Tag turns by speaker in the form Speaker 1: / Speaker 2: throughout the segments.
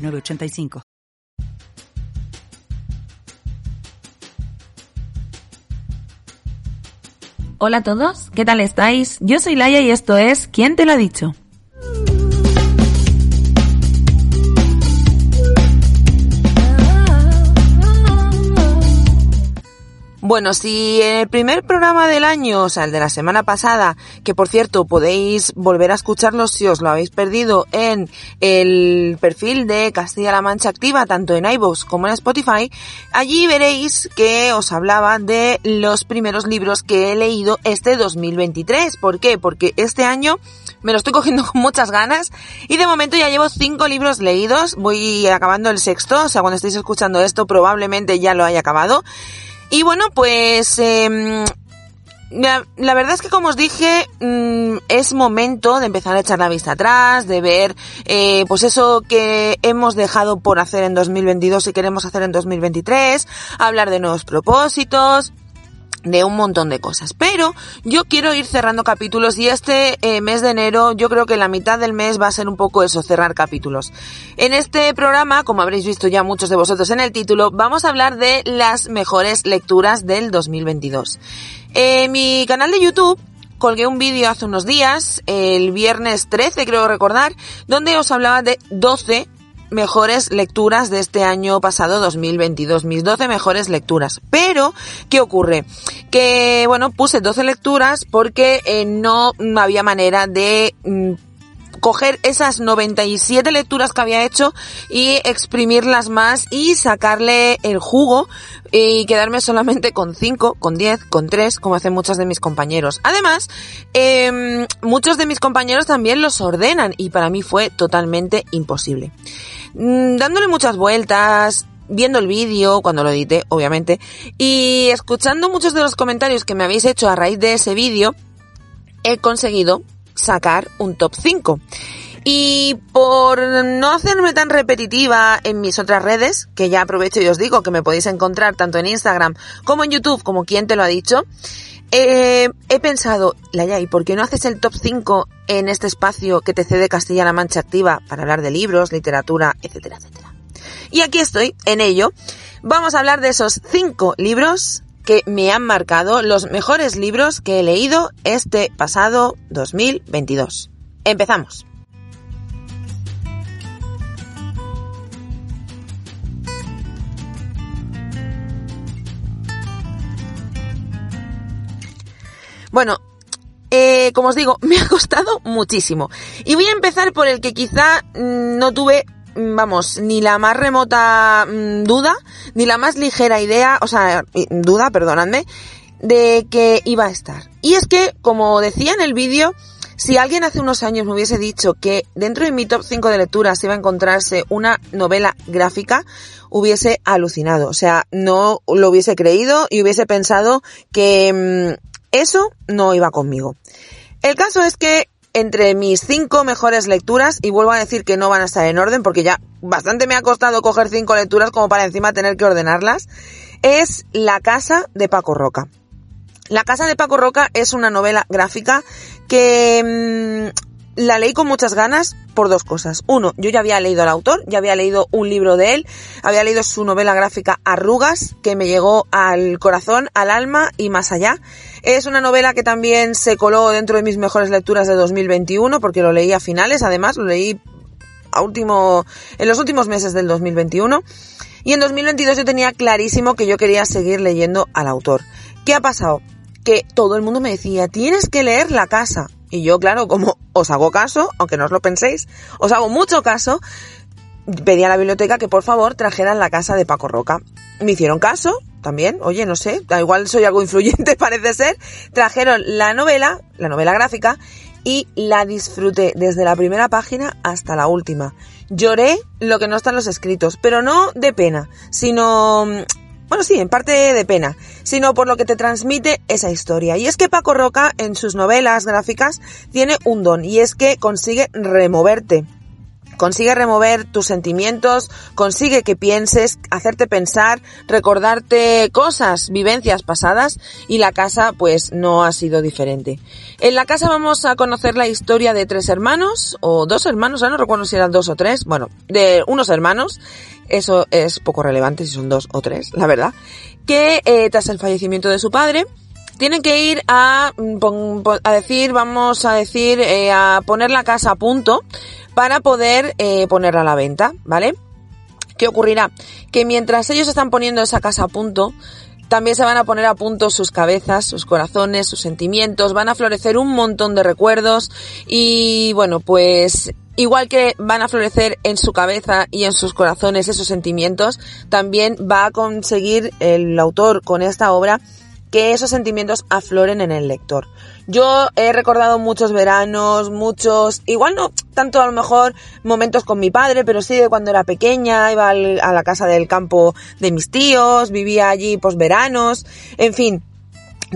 Speaker 1: 906985.
Speaker 2: Hola a todos, ¿qué tal estáis? Yo soy Laia y esto es ¿Quién te lo ha dicho? Bueno, si en el primer programa del año, o sea, el de la semana pasada, que por cierto podéis volver a escucharlo si os lo habéis perdido en el perfil de Castilla-La Mancha Activa, tanto en iVoox como en Spotify, allí veréis que os hablaba de los primeros libros que he leído este 2023. ¿Por qué? Porque este año me lo estoy cogiendo con muchas ganas y de momento ya llevo cinco libros leídos, voy acabando el sexto, o sea, cuando estéis escuchando esto probablemente ya lo haya acabado. Y bueno, pues eh, la, verdad es que como os dije, mmm, es momento de empezar a echar la vista atrás, de ver eh, pues eso que hemos dejado por hacer en 2022 y queremos hacer en 2023, hablar de nuevos propósitos, de un montón de cosas. Pero yo quiero ir cerrando capítulos y este eh, mes de enero yo creo que la mitad del mes va a ser un poco eso, cerrar capítulos. En este programa, como habréis visto ya muchos de vosotros en el título, vamos a hablar de las mejores lecturas del 2022. En mi canal de YouTube colgué un vídeo hace unos días, el viernes 13 creo recordar, donde os hablaba de 12 mejores lecturas de este año pasado 2022, mis 12 mejores lecturas. Pero, ¿qué ocurre? Que, bueno, puse 12 lecturas porque eh, no había manera de mm, coger esas 97 lecturas que había hecho y exprimirlas más y sacarle el jugo y quedarme solamente con 5, con 10, con 3, como hacen muchos de mis compañeros. Además, eh, muchos de mis compañeros también los ordenan y para mí fue totalmente imposible. Mm, dándole muchas vueltas, viendo el vídeo, cuando lo edité, obviamente, y escuchando muchos de los comentarios que me habéis hecho a raíz de ese vídeo, he conseguido sacar un top 5. Y por no hacerme tan repetitiva en mis otras redes, que ya aprovecho y os digo que me podéis encontrar tanto en Instagram como en YouTube, como quien te lo ha dicho, eh, he pensado, Laya, ¿y por qué no haces el top 5 en este espacio que te cede Castilla-La Mancha Activa para hablar de libros, literatura, etcétera, etcétera? Y aquí estoy, en ello. Vamos a hablar de esos 5 libros que me han marcado, los mejores libros que he leído este pasado 2022. Empezamos. Bueno, eh, como os digo, me ha costado muchísimo. Y voy a empezar por el que quizá mmm, no tuve, vamos, ni la más remota mmm, duda, ni la más ligera idea, o sea, duda, perdonadme, de que iba a estar. Y es que, como decía en el vídeo, si alguien hace unos años me hubiese dicho que dentro de mi top 5 de lecturas iba a encontrarse una novela gráfica, hubiese alucinado. O sea, no lo hubiese creído y hubiese pensado que eso no iba conmigo. El caso es que entre mis cinco mejores lecturas, y vuelvo a decir que no van a estar en orden porque ya bastante me ha costado coger cinco lecturas como para encima tener que ordenarlas, es La casa de Paco Roca. La casa de Paco Roca es una novela gráfica que mmm, la leí con muchas ganas por dos cosas. Uno, yo ya había leído al autor, ya había leído un libro de él, había leído su novela gráfica Arrugas, que me llegó al corazón, al alma y más allá. Es una novela que también se coló dentro de mis mejores lecturas de 2021, porque lo leí a finales, además, lo leí a último, en los últimos meses del 2021. Y en 2022 yo tenía clarísimo que yo quería seguir leyendo al autor. ¿Qué ha pasado? Que todo el mundo me decía, tienes que leer La casa. Y yo, claro, como os hago caso, aunque no os lo penséis, os hago mucho caso, pedí a la biblioteca que por favor trajeran la casa de Paco Roca. Me hicieron caso, también, oye, no sé, da igual soy algo influyente parece ser, trajeron la novela, la novela gráfica, y la disfruté desde la primera página hasta la última. Lloré lo que no está en los escritos, pero no de pena, sino bueno, sí, en parte de pena, sino por lo que te transmite esa historia. Y es que Paco Roca, en sus novelas gráficas, tiene un don, y es que consigue removerte consigue remover tus sentimientos, consigue que pienses, hacerte pensar, recordarte cosas, vivencias pasadas y la casa pues no ha sido diferente. En la casa vamos a conocer la historia de tres hermanos o dos hermanos, ya no recuerdo si eran dos o tres, bueno, de unos hermanos, eso es poco relevante si son dos o tres, la verdad, que eh, tras el fallecimiento de su padre, tienen que ir a, mm, a decir, vamos a decir, eh, a poner la casa a punto para poder eh, ponerla a la venta, ¿vale? ¿Qué ocurrirá? Que mientras ellos están poniendo esa casa a punto, también se van a poner a punto sus cabezas, sus corazones, sus sentimientos, van a florecer un montón de recuerdos y bueno, pues igual que van a florecer en su cabeza y en sus corazones esos sentimientos, también va a conseguir el autor con esta obra que esos sentimientos afloren en el lector. Yo he recordado muchos veranos, muchos, igual no tanto a lo mejor momentos con mi padre, pero sí de cuando era pequeña, iba a la casa del campo de mis tíos, vivía allí pues veranos, en fin,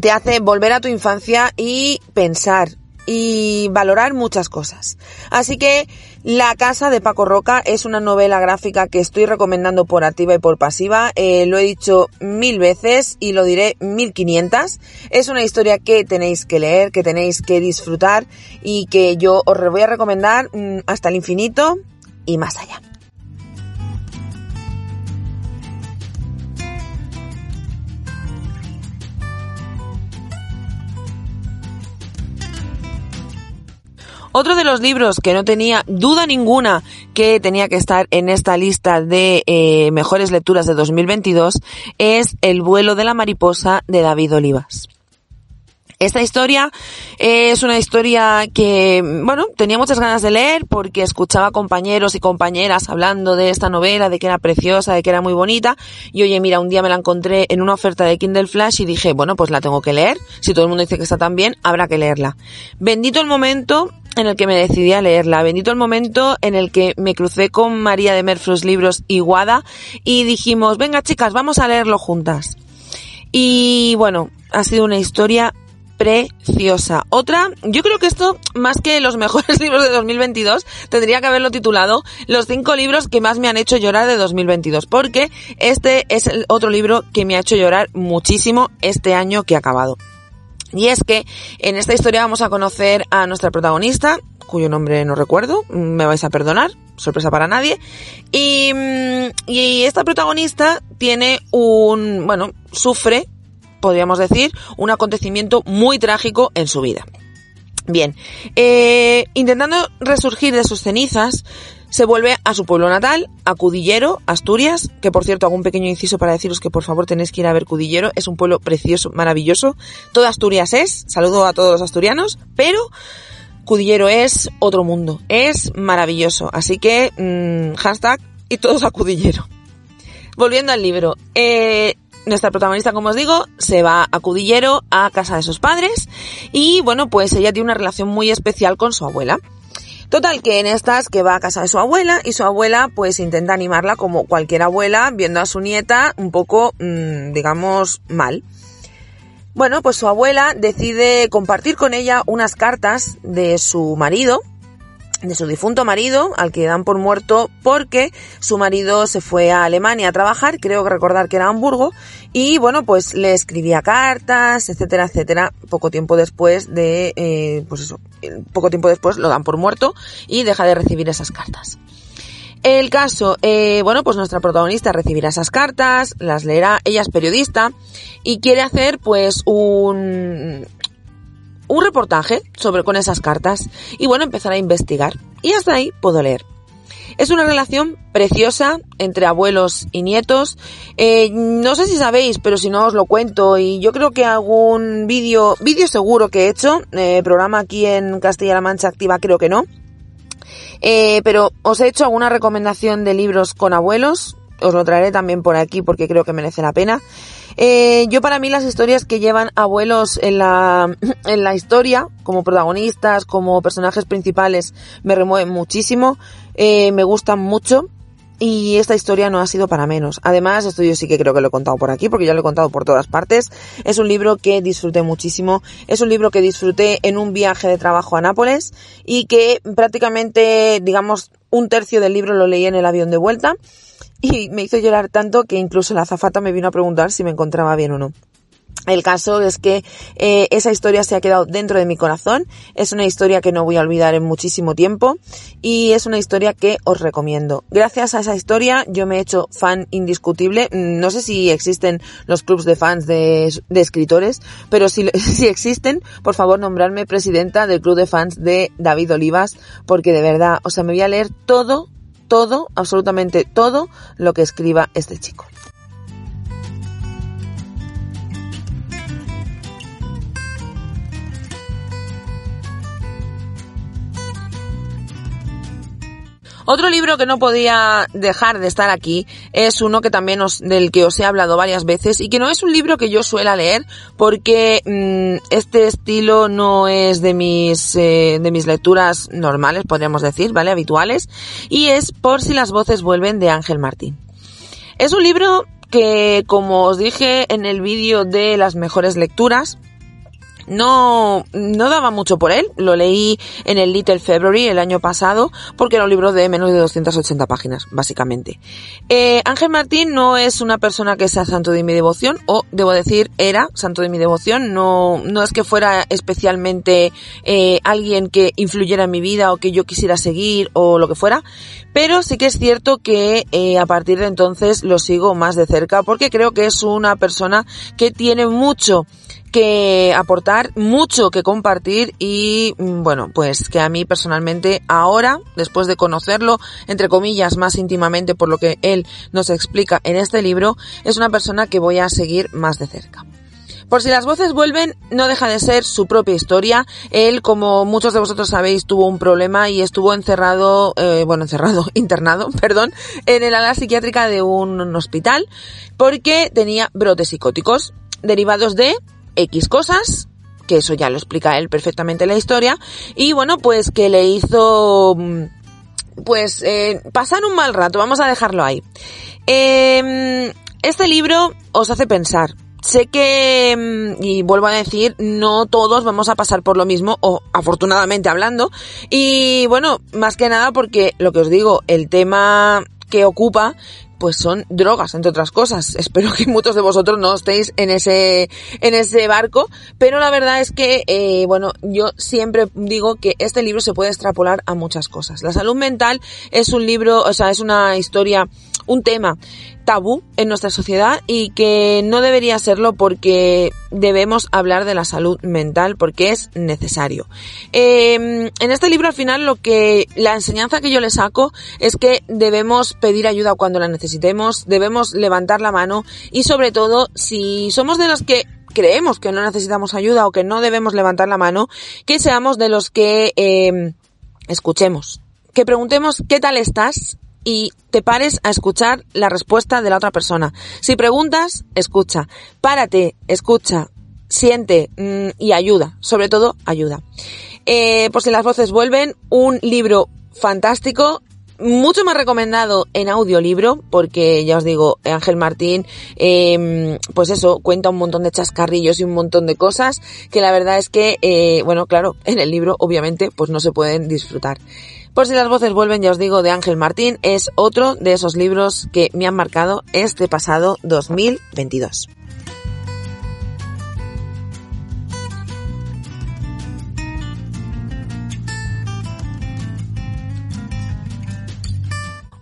Speaker 2: te hace volver a tu infancia y pensar y valorar muchas cosas. Así que La Casa de Paco Roca es una novela gráfica que estoy recomendando por activa y por pasiva. Eh, lo he dicho mil veces y lo diré mil quinientas. Es una historia que tenéis que leer, que tenéis que disfrutar y que yo os voy a recomendar mm, hasta el infinito y más allá. Otro de los libros que no tenía duda ninguna que tenía que estar en esta lista de eh, mejores lecturas de 2022 es El vuelo de la mariposa de David Olivas. Esta historia es una historia que, bueno, tenía muchas ganas de leer porque escuchaba compañeros y compañeras hablando de esta novela, de que era preciosa, de que era muy bonita. Y oye, mira, un día me la encontré en una oferta de Kindle Flash y dije, bueno, pues la tengo que leer. Si todo el mundo dice que está tan bien, habrá que leerla. Bendito el momento en el que me decidí a leerla. Bendito el momento en el que me crucé con María de Merfros Libros y Guada y dijimos, venga chicas, vamos a leerlo juntas. Y bueno, ha sido una historia preciosa. Otra, yo creo que esto, más que los mejores libros de 2022, tendría que haberlo titulado Los cinco libros que más me han hecho llorar de 2022, porque este es el otro libro que me ha hecho llorar muchísimo este año que ha acabado. Y es que en esta historia vamos a conocer a nuestra protagonista, cuyo nombre no recuerdo, me vais a perdonar, sorpresa para nadie. Y, mm, y esta protagonista tiene un, bueno, sufre, podríamos decir, un acontecimiento muy trágico en su vida. Bien, eh, intentando resurgir de sus cenizas, se vuelve a su pueblo natal, a Cudillero, Asturias, que por cierto hago un pequeño inciso para deciros que por favor tenéis que ir a ver Cudillero, es un pueblo precioso, maravilloso, toda Asturias es, saludo a todos los asturianos, pero Cudillero es otro mundo, es maravilloso, así que mmm, hashtag y todos a Cudillero. Volviendo al libro, eh, nuestra protagonista, como os digo, se va a Cudillero, a casa de sus padres, y bueno, pues ella tiene una relación muy especial con su abuela. Total, que en estas que va a casa de su abuela y su abuela pues intenta animarla como cualquier abuela viendo a su nieta un poco, mmm, digamos, mal. Bueno, pues su abuela decide compartir con ella unas cartas de su marido, de su difunto marido, al que dan por muerto porque su marido se fue a Alemania a trabajar, creo que recordar que era Hamburgo, y bueno, pues le escribía cartas, etcétera, etcétera, poco tiempo después de, eh, pues eso, poco tiempo después lo dan por muerto y deja de recibir esas cartas. El caso, eh, bueno, pues nuestra protagonista recibirá esas cartas, las leerá, ella es periodista y quiere hacer pues un, un reportaje sobre con esas cartas y bueno, empezar a investigar. Y hasta ahí puedo leer. Es una relación preciosa entre abuelos y nietos. Eh, no sé si sabéis, pero si no os lo cuento y yo creo que algún vídeo, vídeo seguro que he hecho, eh, programa aquí en Castilla-La Mancha Activa creo que no. Eh, pero os he hecho alguna recomendación de libros con abuelos. Os lo traeré también por aquí porque creo que merece la pena. Eh, yo para mí las historias que llevan abuelos en la, en la historia, como protagonistas, como personajes principales, me remueven muchísimo. eh, me gustan mucho y esta historia no ha sido para menos. Además, esto yo sí que creo que lo he contado por aquí, porque ya lo he contado por todas partes. Es un libro que disfruté muchísimo. Es un libro que disfruté en un viaje de trabajo a Nápoles y que prácticamente, digamos, un tercio del libro lo leí en el avión de vuelta y me hizo llorar tanto que incluso la azafata me vino a preguntar si me encontraba bien o no. El caso es que eh, esa historia se ha quedado dentro de mi corazón, es una historia que no voy a olvidar en muchísimo tiempo y es una historia que os recomiendo. Gracias a esa historia yo me he hecho fan indiscutible, mm, no sé si existen los clubs de fans de, escritores, pero si, si existen, por favor nombrarme presidenta del club de fans de David Olivas, porque de verdad, o sea, me voy a leer todo, todo, absolutamente todo lo que escriba este chico. Otro libro que no podía dejar de estar aquí es uno que también os, del que os he hablado varias veces y que no es un libro que yo suela leer porque mm, este estilo no es de mis eh, de mis lecturas normales, podríamos decir, ¿vale? Habituales y es Por si las voces vuelven de Ángel Martín. Es un libro que, como os dije en el vídeo de las mejores lecturas, no, no daba mucho por él. Lo leí en el Little February el año pasado porque era un libro de menos de 280 páginas, básicamente. Eh, Ángel Martín no es una persona que sea santo de mi devoción, o debo decir, era santo de mi devoción. No, no es que fuera especialmente eh, alguien que influyera en mi vida o que yo quisiera seguir o lo que fuera. Pero sí que es cierto que eh, a partir de entonces lo sigo más de cerca porque creo que es una persona que tiene mucho que aportar, mucho que compartir y mm, bueno, pues que a mí personalmente ahora, después de conocerlo, entre comillas, más íntimamente por lo que él nos explica en este libro, es una persona que voy a seguir más de cerca. Por si las voces vuelven, no deja de ser su propia historia. Él, como muchos de vosotros sabéis, tuvo un problema y estuvo encerrado, eh, bueno, encerrado, internado, perdón, en el ala psiquiátrica de un hospital porque tenía brotes psicóticos derivados de X cosas, que eso ya lo explica él perfectamente la historia, y bueno, pues que le hizo, mm, pues, eh, pasar un mal rato, vamos a dejarlo ahí. Em, este libro os hace pensar. Sé que, mm, y vuelvo a decir, no todos vamos a pasar por lo mismo, o afortunadamente hablando, y bueno, más que nada porque lo que os digo, el tema que ocupa pues son drogas, entre otras cosas. Espero que muchos de vosotros no estéis en ese, en ese barco, pero la verdad es que, eh, bueno, yo siempre digo que este libro se puede extrapolar a muchas cosas. La salud mental es un libro, o sea, es una historia, un tema tabú en nuestra sociedad y que no debería serlo porque debemos hablar de la salud mental porque es necesario. Em, en este libro al final lo que la enseñanza que yo le saco es que debemos pedir ayuda cuando la necesitemos, debemos levantar la mano y sobre todo si somos de los que creemos que no necesitamos ayuda o que no debemos levantar la mano, que seamos de los que em, escuchemos, que preguntemos qué tal estás y te pares a escuchar la respuesta de la otra persona. Si preguntas, escucha. Párate, escucha, siente mm, y ayuda. Sobre todo, ayuda. Eh, por si las voces vuelven, un libro fantástico mucho más recomendado en audiolibro, porque ya os digo, Ángel Martín, eh, pues eso, cuenta un montón de chascarrillos y un montón de cosas que la verdad es que, eh, bueno, claro, en el libro obviamente pues no se pueden disfrutar. Por si las voces vuelven, ya os digo, de Ángel Martín, es otro de esos libros que me han marcado este pasado 2022.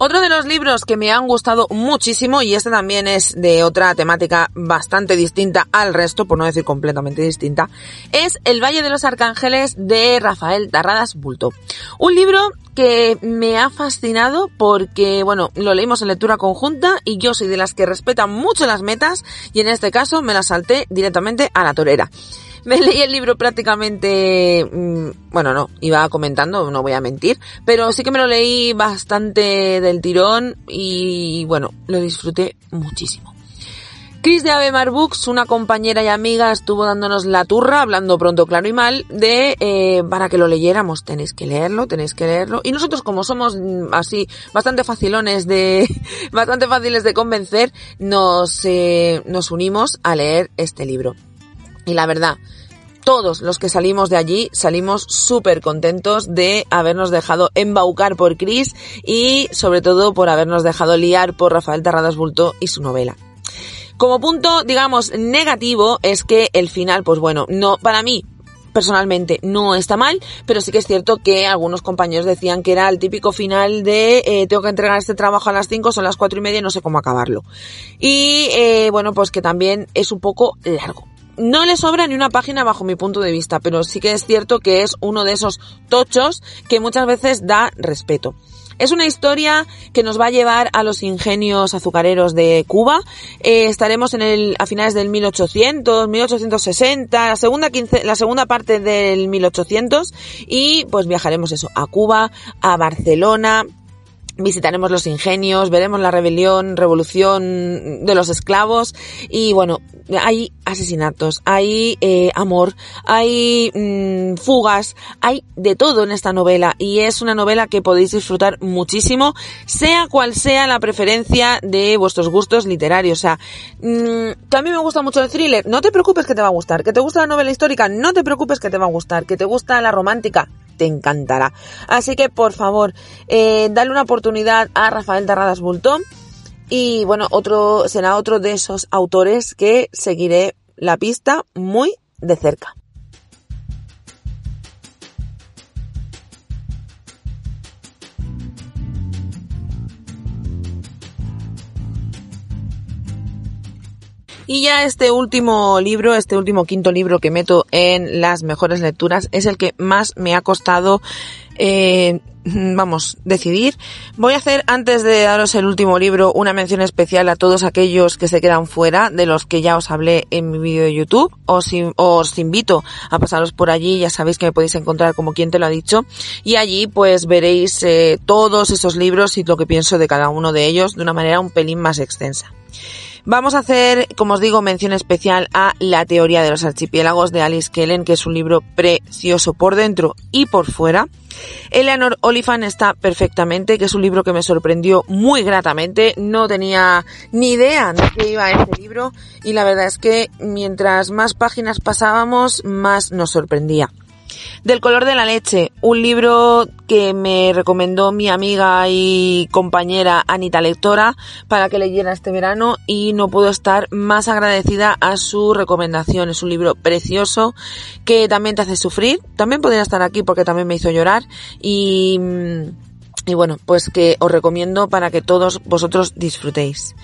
Speaker 2: Otro de los libros que me han gustado muchísimo, y este también es de otra temática bastante distinta al resto, por no decir completamente distinta, es El Valle de los Arcángeles de Rafael Tarradas Bulto. Un libro que me ha fascinado porque, bueno, lo leímos en lectura conjunta y yo soy de las que respetan mucho las metas y en este caso me las salté directamente a la torera. Me leí el libro prácticamente, mm, bueno, no, iba comentando, no voy a mentir, pero sí que me lo leí bastante del tirón y bueno, lo disfruté muchísimo. Chris de Avemar Books, una compañera y amiga, estuvo dándonos la turra, hablando pronto, claro y mal, de eh, para que lo leyéramos. Tenéis que leerlo, tenéis que leerlo. Y nosotros, como somos mm, así, bastante facilones de, bastante fáciles de convencer, nos, eh, nos unimos a leer este libro. Y la verdad, todos los que salimos de allí salimos súper contentos de habernos dejado embaucar por Chris y sobre todo por habernos dejado liar por Rafael Terradas Bulto y su novela. Como punto, digamos, negativo es que el final, pues bueno, no, para mí, personalmente no está mal, pero sí que es cierto que algunos compañeros decían que era el típico final de eh, tengo que entregar este trabajo a las 5, son las cuatro y media y no sé cómo acabarlo. Y eh, bueno, pues que también es un poco largo. No le sobra ni una página bajo mi punto de vista, pero sí que es cierto que es uno de esos tochos que muchas veces da respeto. Es una historia que nos va a llevar a los ingenios azucareros de Cuba. Eh, estaremos en el, a finales del 1800, 1860, la segunda, la segunda parte del 1800 y pues viajaremos eso, a Cuba, a Barcelona, visitaremos los ingenios, veremos la rebelión, revolución de los esclavos y bueno, hay asesinatos, hay eh, amor, hay mm, fugas, hay de todo en esta novela y es una novela que podéis disfrutar muchísimo, sea cual sea la preferencia de vuestros gustos literarios. O sea, mm, a mí me gusta mucho el thriller, no te preocupes que te va a gustar, que te gusta la novela histórica, no te preocupes que te va a gustar, que te gusta la romántica, te encantará. Así que por favor, eh, dale una oportunidad a Rafael Terradas Bultón y bueno, otro, será otro de esos autores que seguiré la pista muy de cerca. Y ya este último libro, este último quinto libro que meto en las mejores lecturas, es el que más me ha costado eh, vamos, decidir. Voy a hacer, antes de daros el último libro, una mención especial a todos aquellos que se quedan fuera, de los que ya os hablé en mi vídeo de YouTube. Os, os invito a pasaros por allí, ya sabéis que me podéis encontrar como quien te lo ha dicho. Y allí pues veréis eh, todos esos libros y lo que pienso de cada uno de ellos de una manera un pelín más extensa. Vamos a hacer, como os digo, mención especial a La teoría de los archipiélagos de Alice Kellen, que es un libro precioso por dentro y por fuera. Eleanor Oliphant está perfectamente, que es un libro que me sorprendió muy gratamente. No tenía ni idea de qué iba este libro y la verdad es que mientras más páginas pasábamos, más nos sorprendía. Del color de la leche, un libro que me recomendó mi amiga y compañera Anita Lectora para que leyera este verano y no puedo estar más agradecida a su recomendación. Es un libro precioso que también te hace sufrir. También podría estar aquí porque también me hizo llorar y y bueno, pues que os recomiendo para que todos vosotros disfrutéis.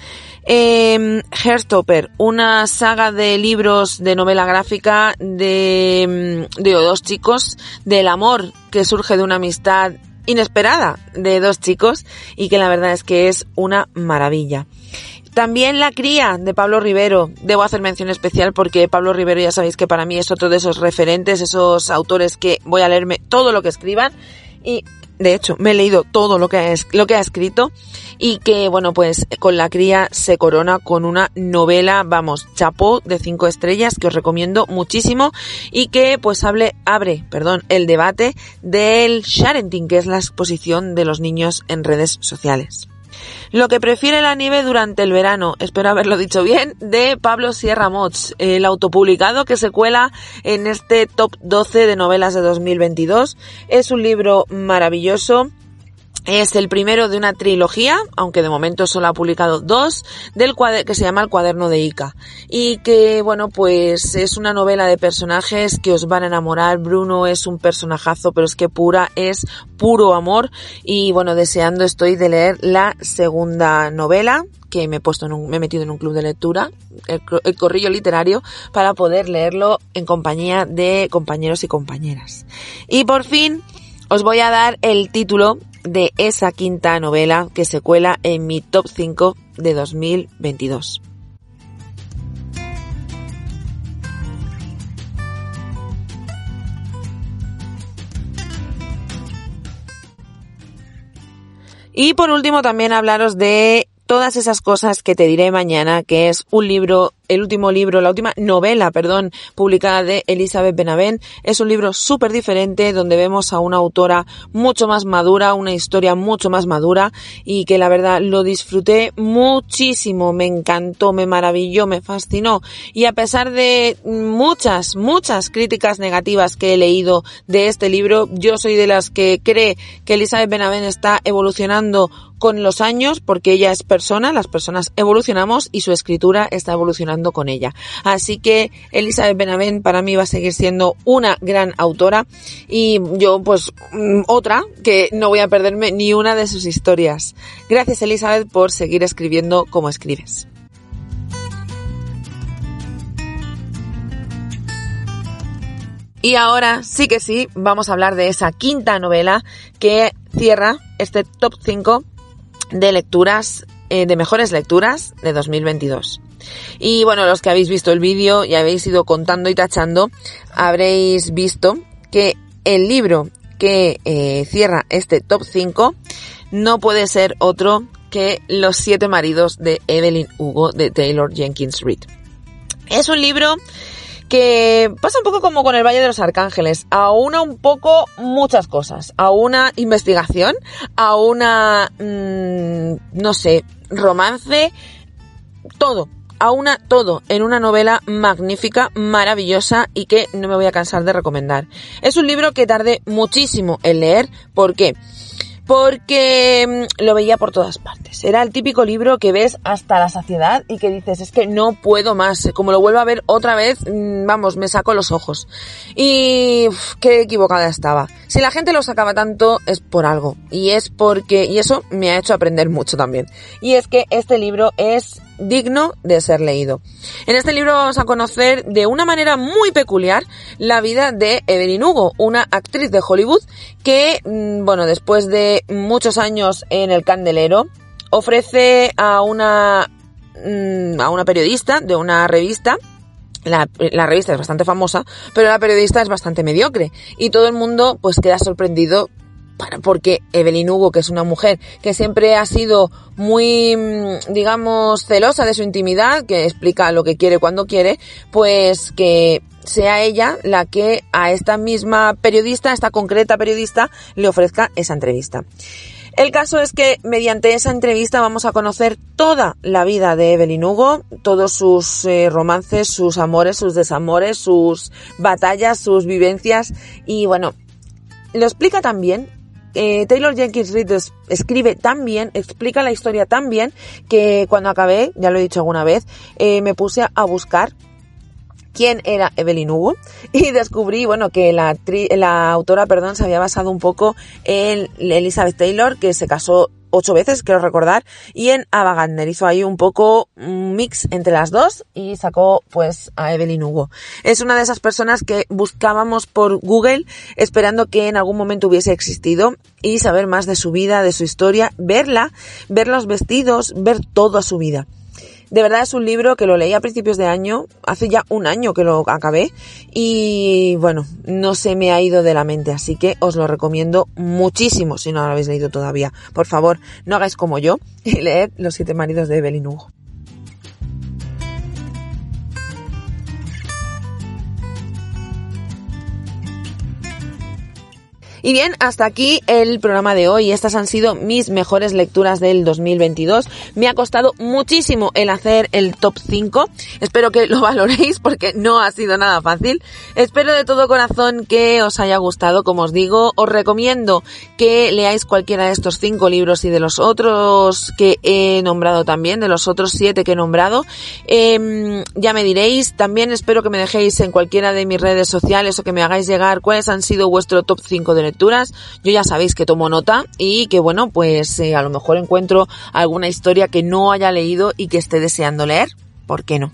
Speaker 2: Eh, una saga de libros de novela gráfica de, mm, de dos chicos, del amor que surge de una amistad inesperada de dos chicos y que la verdad es que es una maravilla. También La cría de Pablo Rivero. Debo hacer mención especial porque Pablo Rivero ya sabéis que para mí es otro de esos referentes, esos autores que voy a leerme todo lo que escriban y de hecho, me he leído todo lo que ha, lo que ha escrito y que, bueno, pues con la cría se corona con una novela, vamos, chapó de cinco estrellas que os recomiendo muchísimo y que pues abre, perdón, el debate del sharenting, que es la exposición de los niños en redes sociales. Lo que prefiere la nieve durante el verano, espero haberlo dicho bien, de Pablo Sierra Mots, el autopublicado que se cuela en este top 12 de novelas de 2022. Es un libro maravilloso es el primero de una trilogía, aunque de momento solo ha publicado dos, del que se llama El cuaderno de Ica. Y que, bueno, pues es una novela de personajes que os van a enamorar. Bruno es un personajazo, pero es que pura es puro amor. Y bueno, deseando estoy de leer la segunda novela, que me he puesto en un, me he metido en un club de lectura, el, el, corrillo literario, para poder leerlo en compañía de compañeros y compañeras. Y por fin, os voy a dar el título de esa quinta novela que se cuela en mi top 5 de 2022. Y por último también hablaros de todas esas cosas que te diré mañana, que es un libro el último libro, la última novela, perdón, publicada de Elizabeth Benavent. Es un libro súper diferente donde vemos a una autora mucho más madura, una historia mucho más madura y que la verdad lo disfruté muchísimo, me encantó, me maravilló, me fascinó y a pesar de muchas, muchas críticas negativas que he leído de este libro, yo soy de las que cree que Elizabeth Benavent está evolucionando con los años porque ella es persona, las personas evolucionamos y su escritura está evolucionando con ella. Así que Elizabeth Benavent para mí va a seguir siendo una gran autora y yo pues mm, otra que no voy a perderme ni una de sus historias. Gracias Elizabeth por seguir escribiendo como escribes. Y ahora sí que sí, vamos a hablar de esa quinta novela que cierra este top 5 de lecturas, eh, de mejores lecturas de 2022. Y bueno, los que habéis visto el vídeo y habéis ido contando y tachando, habréis visto que el libro que eh, cierra este top 5 no puede ser otro que Los siete maridos de Evelyn Hugo de Taylor Jenkins Reid. Es un libro que pasa un poco como con el Valle de los Arcángeles, a una un poco muchas cosas, a una investigación, a una, mm, no sé, romance, todo, a una todo en una novela magnífica, maravillosa y que no me voy a cansar de recomendar. Es un libro que tardé muchísimo en leer, ¿por qué? porque mm, lo veía por todas partes. Era el típico libro que ves hasta la saciedad y que dices, es que no puedo más. Como lo vuelvo a ver otra vez, mm, vamos, me saco los ojos. Y qué equivocada estaba. Si la gente lo sacaba tanto es por algo. Y es porque, y eso me ha hecho aprender mucho también. Y es que este libro es digno de ser leído. En este libro vamos a conocer de una manera muy peculiar la vida de Evelyn Hugo, una actriz de Hollywood que, mm, bueno, después de muchos años en el candelero, ofrece a una, mm, a una periodista de una revista la, la, revista es bastante famosa, pero la periodista es bastante mediocre. Y todo el mundo pues queda sorprendido porque Evelyn Hugo, que es una mujer que siempre ha sido muy, mm, digamos, celosa de su intimidad, que explica lo que quiere cuando quiere, pues que sea ella la que a esta misma periodista, a esta concreta periodista, le ofrezca esa entrevista. El caso es que mediante esa entrevista vamos a conocer toda la vida de Evelyn Hugo, todos sus eh, romances, sus amores, sus desamores, sus batallas, sus vivencias y bueno, lo explica también eh, Taylor Jenkins Reid escribe tan bien, explica la historia tan bien, que cuando acabé, ya lo he dicho alguna vez, eh, me puse a buscar quién era Evelyn Hugo y descubrí, bueno, que la, la autora, perdón, se había basado un poco en Elizabeth Taylor, que se casó ocho veces, quiero recordar, y en Ava Gardner hizo ahí un poco un mix entre las dos y sacó pues a Evelyn Hugo. Es una de esas personas que buscábamos por Google esperando que en algún momento hubiese existido y saber más de su vida, de su historia, verla, ver los vestidos, ver toda su vida. De verdad es un libro que lo leí a principios de año, hace ya un año que lo acabé y bueno, no se me ha ido de la mente, así que os lo recomiendo muchísimo si no lo habéis leído todavía. Por favor, no hagáis como yo y leed Los siete maridos de Evelyn Hugo. Y bien, hasta aquí el programa de hoy. Estas han sido mis mejores lecturas del 2022. Me ha costado muchísimo el hacer el top 5. Espero que lo valoréis porque no ha sido nada fácil. Espero de todo corazón que os haya gustado. Como os digo, os recomiendo que leáis cualquiera de estos 5 libros y de los otros que he nombrado también, de los otros 7 que he nombrado. Eh, ya me diréis. También espero que me dejéis en cualquiera de mis redes sociales o que me hagáis llegar cuáles han sido vuestro top 5 de lecturas. Yo ya sabéis que tomo nota y que bueno, pues eh, a lo mejor encuentro alguna historia que no haya leído y que esté deseando leer. ¿Por qué no?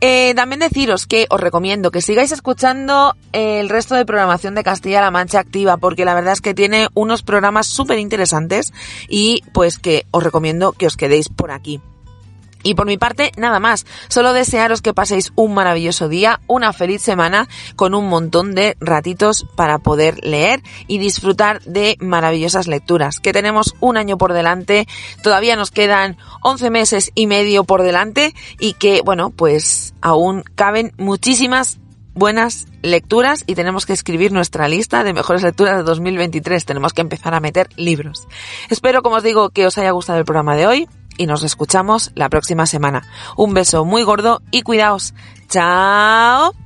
Speaker 2: Eh, también deciros que os recomiendo que sigáis escuchando el resto de programación de Castilla-La Mancha Activa, porque la verdad es que tiene unos programas súper interesantes y pues que os recomiendo que os quedéis por aquí. Y por mi parte, nada más. Solo desearos que paséis un maravilloso día, una feliz semana, con un montón de ratitos para poder leer y disfrutar de maravillosas lecturas. Que tenemos un año por delante, todavía nos quedan 11 meses y medio por delante y que, bueno, pues aún caben muchísimas buenas lecturas y tenemos que escribir nuestra lista de mejores lecturas de 2023. Tenemos que empezar a meter libros. Espero, como os digo, que os haya gustado el programa de hoy y nos escuchamos la próxima semana. Un beso muy gordo y cuidaos. Chao.